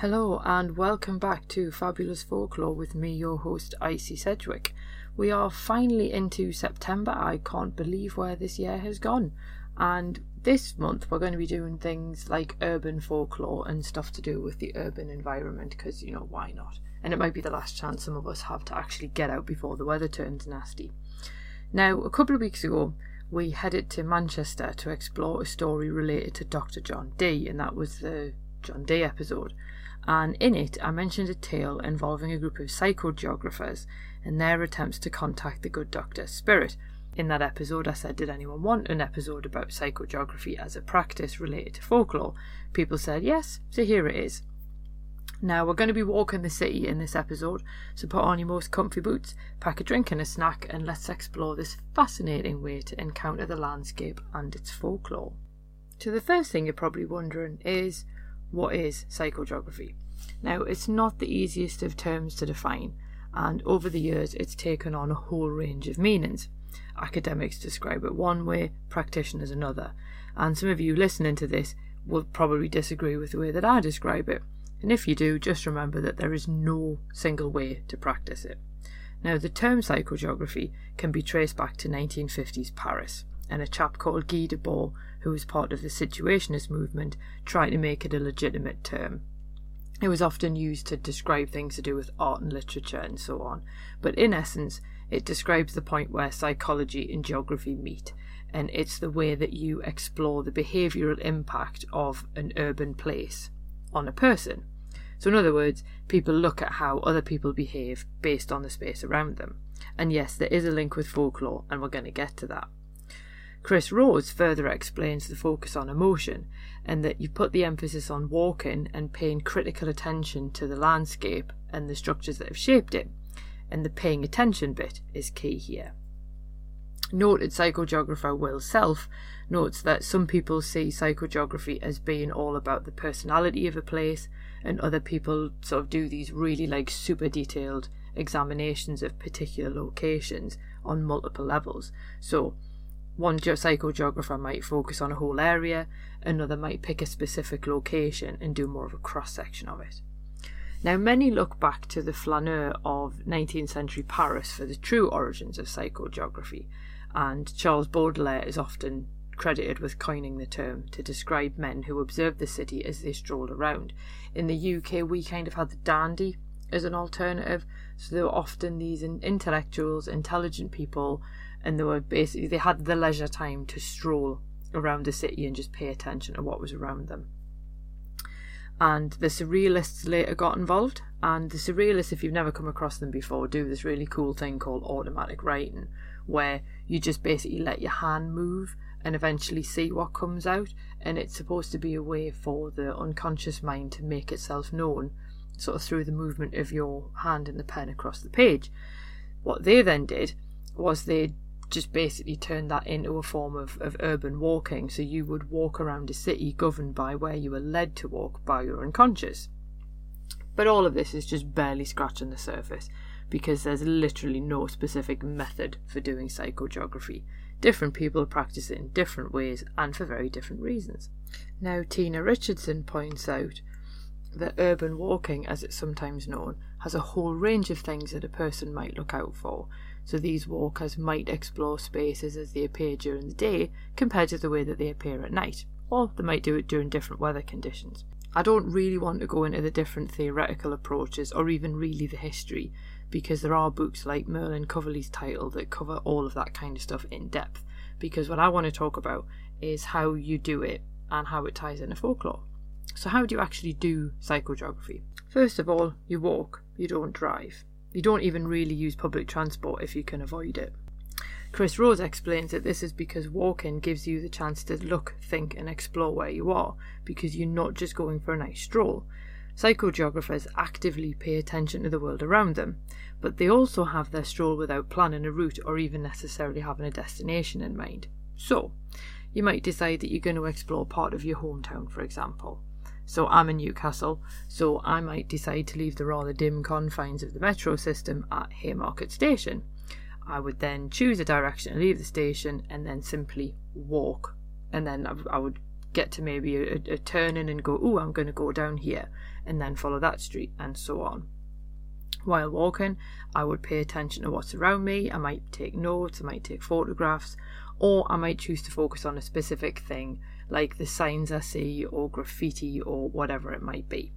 Hello and welcome back to Fabulous Folklore with me, your host, Icy Sedgwick. We are finally into September. I can't believe where this year has gone. And this month we're going to be doing things like urban folklore and stuff to do with the urban environment because, you know, why not? And it might be the last chance some of us have to actually get out before the weather turns nasty. Now, a couple of weeks ago, we headed to Manchester to explore a story related to Dr. John Dee, and that was the John Dee episode and in it I mentioned a tale involving a group of psychogeographers and their attempts to contact the good doctor spirit. In that episode, I said, Did anyone want an episode about psychogeography as a practice related to folklore? People said yes, so here it is. Now, we're going to be walking the city in this episode, so put on your most comfy boots, pack a drink and a snack, and let's explore this fascinating way to encounter the landscape and its folklore. So, the first thing you're probably wondering is what is psychogeography? Now, it's not the easiest of terms to define, and over the years it's taken on a whole range of meanings. Academics describe it one way, practitioners another, and some of you listening to this will probably disagree with the way that I describe it. And if you do, just remember that there is no single way to practice it. Now, the term psychogeography can be traced back to 1950s Paris, and a chap called Guy Debord who was part of the Situationist movement, tried to make it a legitimate term. It was often used to describe things to do with art and literature and so on, but in essence, it describes the point where psychology and geography meet, and it's the way that you explore the behavioural impact of an urban place on a person. So, in other words, people look at how other people behave based on the space around them. And yes, there is a link with folklore, and we're going to get to that. Chris Rose further explains the focus on emotion and that you put the emphasis on walking and paying critical attention to the landscape and the structures that have shaped it. And the paying attention bit is key here. Noted psychogeographer Will Self notes that some people see psychogeography as being all about the personality of a place, and other people sort of do these really like super detailed examinations of particular locations on multiple levels. So one psychogeographer might focus on a whole area, another might pick a specific location and do more of a cross section of it. Now, many look back to the flaneur of 19th century Paris for the true origins of psychogeography, and Charles Baudelaire is often credited with coining the term to describe men who observed the city as they strolled around. In the UK, we kind of had the dandy as an alternative, so there were often these intellectuals, intelligent people and they were basically they had the leisure time to stroll around the city and just pay attention to what was around them. And the surrealists later got involved, and the surrealists, if you've never come across them before, do this really cool thing called automatic writing, where you just basically let your hand move and eventually see what comes out, and it's supposed to be a way for the unconscious mind to make itself known, sort of through the movement of your hand and the pen across the page. What they then did was they just basically turned that into a form of, of urban walking. So you would walk around a city governed by where you were led to walk by your unconscious. But all of this is just barely scratching the surface because there's literally no specific method for doing psychogeography. Different people practice it in different ways and for very different reasons. Now, Tina Richardson points out that urban walking, as it's sometimes known, has a whole range of things that a person might look out for, so these walkers might explore spaces as they appear during the day compared to the way that they appear at night, or they might do it during different weather conditions. I don't really want to go into the different theoretical approaches or even really the history, because there are books like Merlin Coverley's title that cover all of that kind of stuff in depth. Because what I want to talk about is how you do it and how it ties into folklore. So, how do you actually do psychogeography? First of all, you walk, you don't drive. You don't even really use public transport if you can avoid it. Chris Rose explains that this is because walking gives you the chance to look, think, and explore where you are because you're not just going for a nice stroll. Psychogeographers actively pay attention to the world around them, but they also have their stroll without planning a route or even necessarily having a destination in mind. So, you might decide that you're going to explore part of your hometown, for example. So I'm in Newcastle, so I might decide to leave the rather dim confines of the metro system at Haymarket Station. I would then choose a direction to leave the station and then simply walk. And then I would get to maybe a, a turning and go, oh, I'm going to go down here, and then follow that street, and so on. While walking, I would pay attention to what's around me. I might take notes, I might take photographs, or I might choose to focus on a specific thing, like the signs I see, or graffiti, or whatever it might be.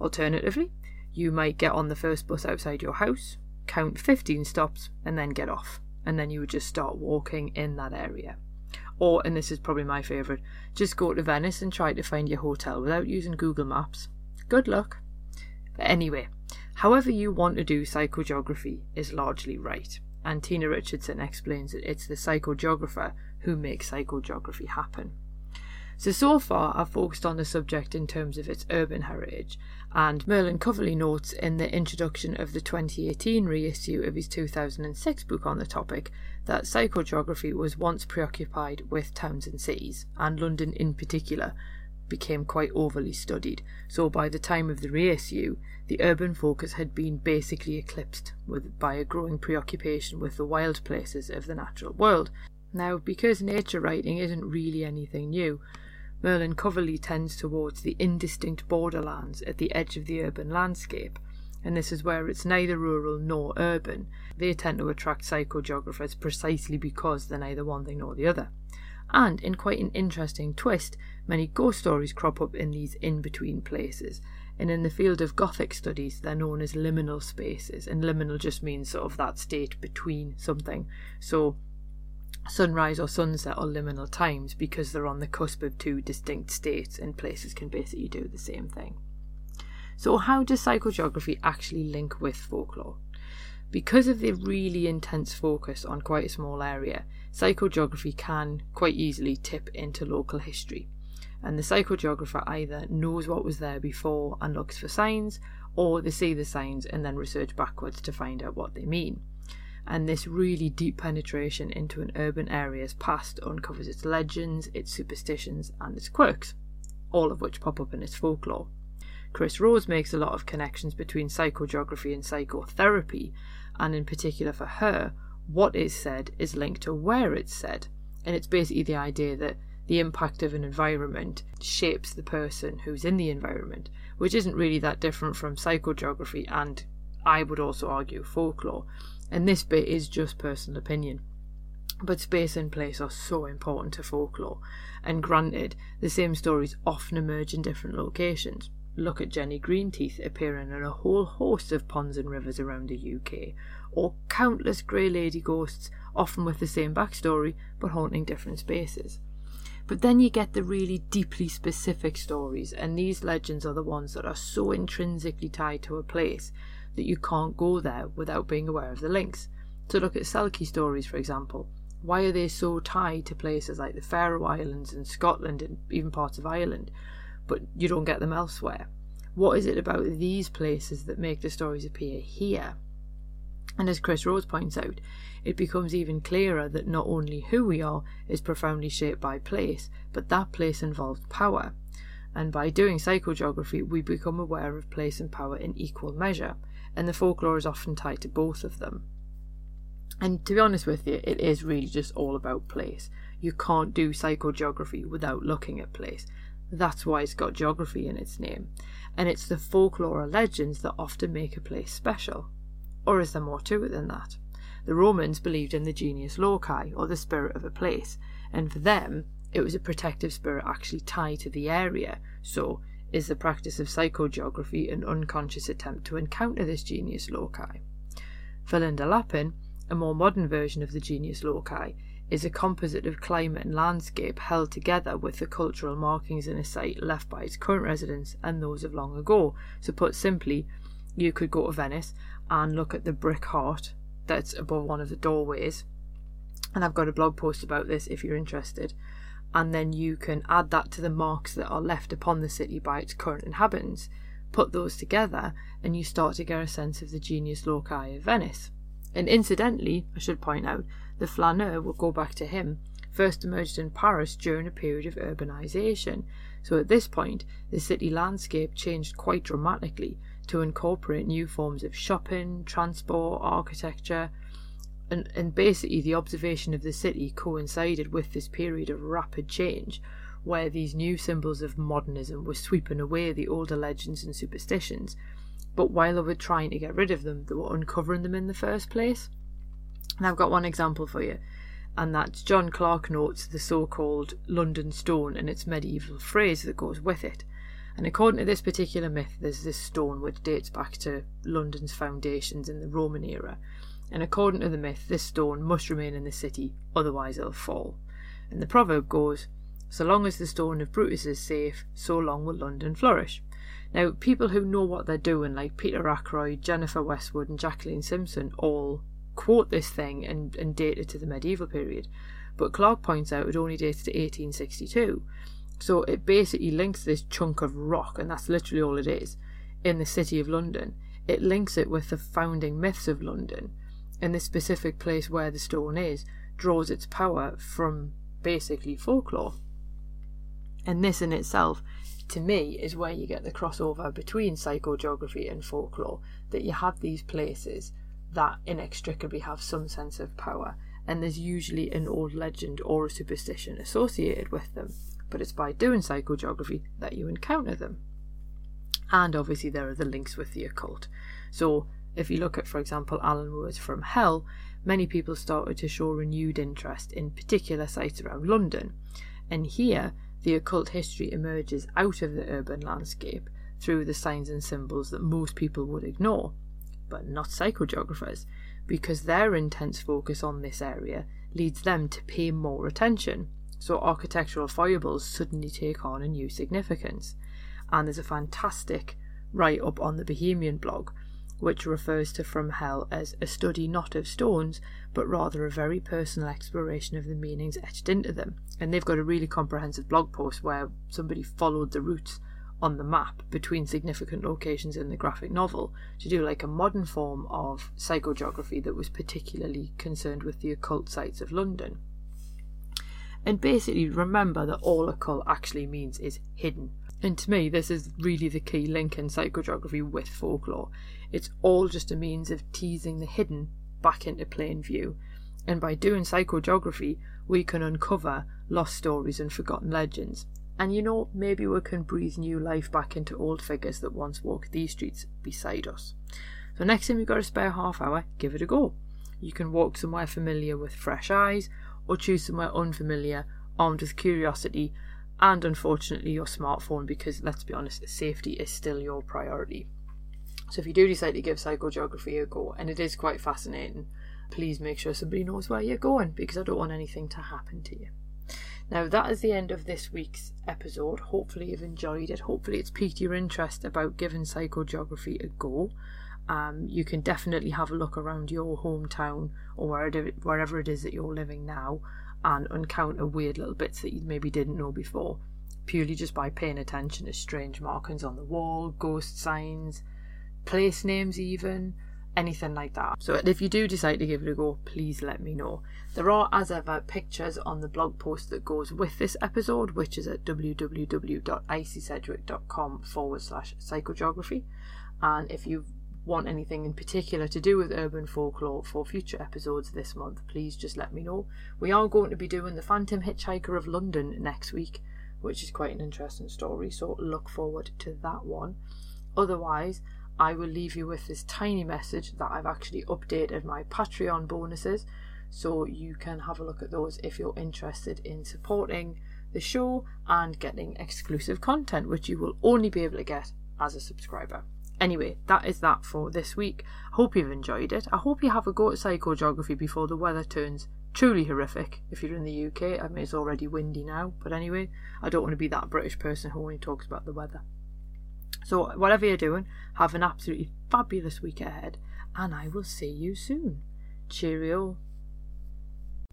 Alternatively, you might get on the first bus outside your house, count 15 stops, and then get off. And then you would just start walking in that area. Or, and this is probably my favourite, just go to Venice and try to find your hotel without using Google Maps. Good luck. But anyway, however you want to do psychogeography is largely right. And Tina Richardson explains that it's the psychogeographer who makes psychogeography happen. So, so far, I've focused on the subject in terms of its urban heritage, and Merlin Coverley notes in the introduction of the 2018 reissue of his 2006 book on the topic that psychogeography was once preoccupied with towns and cities, and London in particular became quite overly studied. So, by the time of the reissue, the urban focus had been basically eclipsed with, by a growing preoccupation with the wild places of the natural world. Now, because nature writing isn't really anything new, Merlin Coverley tends towards the indistinct borderlands at the edge of the urban landscape, and this is where it's neither rural nor urban. They tend to attract psychogeographers precisely because they're neither one thing nor the other. And in quite an interesting twist, many ghost stories crop up in these in between places. And in the field of Gothic studies, they're known as liminal spaces, and liminal just means sort of that state between something. So sunrise or sunset or liminal times because they're on the cusp of two distinct states and places can basically do the same thing. So, how does psychogeography actually link with folklore? Because of the really intense focus on quite a small area, psychogeography can quite easily tip into local history. And the psychogeographer either knows what was there before and looks for signs, or they see the signs and then research backwards to find out what they mean and this really deep penetration into an urban area's past uncovers its legends, its superstitions, and its quirks, all of which pop up in its folklore. Chris Rose makes a lot of connections between psychogeography and psychotherapy, and in particular for her, what is said is linked to where it's said, and it's basically the idea that the impact of an environment shapes the person who's in the environment, which isn't really that different from psychogeography and I would also argue folklore and this bit is just personal opinion. But space and place are so important to folklore, and granted, the same stories often emerge in different locations. Look at Jenny Greenteeth appearing in a whole host of ponds and rivers around the UK, or countless Grey Lady ghosts, often with the same backstory but haunting different spaces. But then you get the really deeply specific stories, and these legends are the ones that are so intrinsically tied to a place that you can't go there without being aware of the links. So look at Selkie stories, for example. Why are they so tied to places like the Faroe Islands and Scotland and even parts of Ireland, but you don't get them elsewhere? What is it about these places that make the stories appear here? And as Chris Rose points out, it becomes even clearer that not only who we are is profoundly shaped by place, but that place involves power. And by doing psychogeography, we become aware of place and power in equal measure and the folklore is often tied to both of them. And to be honest with you, it is really just all about place. You can't do psychogeography without looking at place. That's why it's got geography in its name. And it's the folklore or legends that often make a place special. Or is there more to it than that? The Romans believed in the genius loci, or the spirit of a place, and for them, it was a protective spirit actually tied to the area. So, is the practice of psychogeography an unconscious attempt to encounter this genius loci. For Linda Lappin, a more modern version of the genius loci is a composite of climate and landscape held together with the cultural markings in a site left by its current residents and those of long ago. So, put simply, you could go to Venice and look at the brick heart that's above one of the doorways. And I've got a blog post about this if you're interested and then you can add that to the marks that are left upon the city by its current inhabitants. put those together and you start to get a sense of the genius loci of Venice. And incidentally, I should point out, the flaneur will go back to him, first emerged in Paris during a period of urbanisation. So at this point, the city landscape changed quite dramatically to incorporate new forms of shopping, transport, architecture, and, and basically the observation of the city coincided with this period of rapid change where these new symbols of modernism were sweeping away the older legends and superstitions, but while they were trying to get rid of them, they were uncovering them in the first place. And I've got one example for you, and that's John Clark notes the so called London stone and its medieval phrase that goes with it. And according to this particular myth, there's this stone which dates back to London's foundations in the Roman era. And according to the myth, this stone must remain in the city, otherwise it'll fall. And the proverb goes, So long as the stone of Brutus is safe, so long will London flourish. Now, people who know what they're doing, like Peter Ackroyd, Jennifer Westwood, and Jacqueline Simpson, all quote this thing and, and date it to the medieval period. But Clark points out it only dates to 1862. So it basically links this chunk of rock, and that's literally all it is, in the city of London. It links it with the founding myths of London, and the specific place where the stone is draws its power from basically folklore. And this in itself, to me, is where you get the crossover between psychogeography and folklore, that you have these places that inextricably have some sense of power, and there's usually an old legend or a superstition associated with them but it's by doing psychogeography that you encounter them. And obviously, there are the links with the occult. So, if you look at, for example, Alan Moore's From Hell, many people started to show renewed interest in particular sites around London. And here, the occult history emerges out of the urban landscape through the signs and symbols that most people would ignore, but not psychogeographers, because their intense focus on this area leads them to pay more attention so architectural foibles suddenly take on a new significance. And there's a fantastic write up on the Bohemian blog which refers to From Hell as a study not of stones, but rather a very personal exploration of the meanings etched into them. And they've got a really comprehensive blog post where somebody followed the routes on the map between significant locations in the graphic novel to do like a modern form of psychogeography that was particularly concerned with the occult sites of London. And basically, remember that all occult actually means is hidden. And to me, this is really the key link in psychogeography with folklore. It's all just a means of teasing the hidden back into plain view. And by doing psychogeography, we can uncover lost stories and forgotten legends. And you know, maybe we can breathe new life back into old figures that once walked these streets beside us. So, next time you've got a spare half hour, give it a go. You can walk somewhere familiar with fresh eyes, or choose somewhere unfamiliar, armed with curiosity and unfortunately your smartphone because let's be honest, safety is still your priority. So if you do decide to give psychogeography a go, and it is quite fascinating, please make sure somebody knows where you're going because I don't want anything to happen to you. Now, that is the end of this week's episode. Hopefully, you've enjoyed it. Hopefully, it's piqued your interest about giving psychogeography a go. Um, you can definitely have a look around your hometown or wherever, wherever it is that you're living now and encounter weird little bits that you maybe didn't know before, purely just by paying attention to strange markings on the wall, ghost signs, place names, even anything like that. So if you do decide to give it a go, please let me know. There are, as ever, pictures on the blog post that goes with this episode, which is at www.icysedgwick.com forward slash psychogeography. And if you've want anything in particular to do with urban folklore for future episodes this month, please just let me know. We are going to be doing The Phantom Hitchhiker of London next week, which is quite an interesting story, so look forward to that one. Otherwise, I will leave you with this tiny message that I've actually updated my Patreon bonuses, so you can have a look at those if you're interested in supporting the show and getting exclusive content, which you will only be able to get as a subscriber. Anyway, that is that for this week. I hope you've enjoyed it. I hope you have a go at psychogeography before the weather turns truly horrific. If you're in the UK, I mean, it's already windy now, but anyway, I don't want to be that British person who only talks about the weather. So, whatever you're doing, have an absolutely fabulous week ahead, and I will see you soon. Cheerio.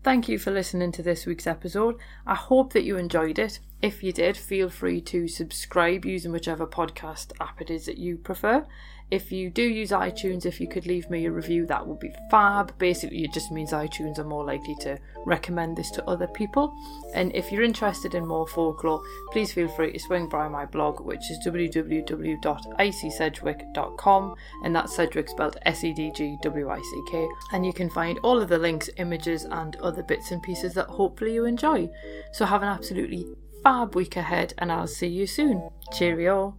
Thank you for listening to this week's episode. I hope that you enjoyed it. If you did, feel free to subscribe using whichever podcast app it is that you prefer. If you do use iTunes, if you could leave me a review, that would be fab. Basically, it just means iTunes are more likely to recommend this to other people. And if you're interested in more folklore, please feel free to swing by my blog, which is www.icysedgwick.com, and that's Sedgwick spelled S E D G W I C K. And you can find all of the links, images, and other bits and pieces that hopefully you enjoy. So have an absolutely fab week ahead, and I'll see you soon. Cheerio.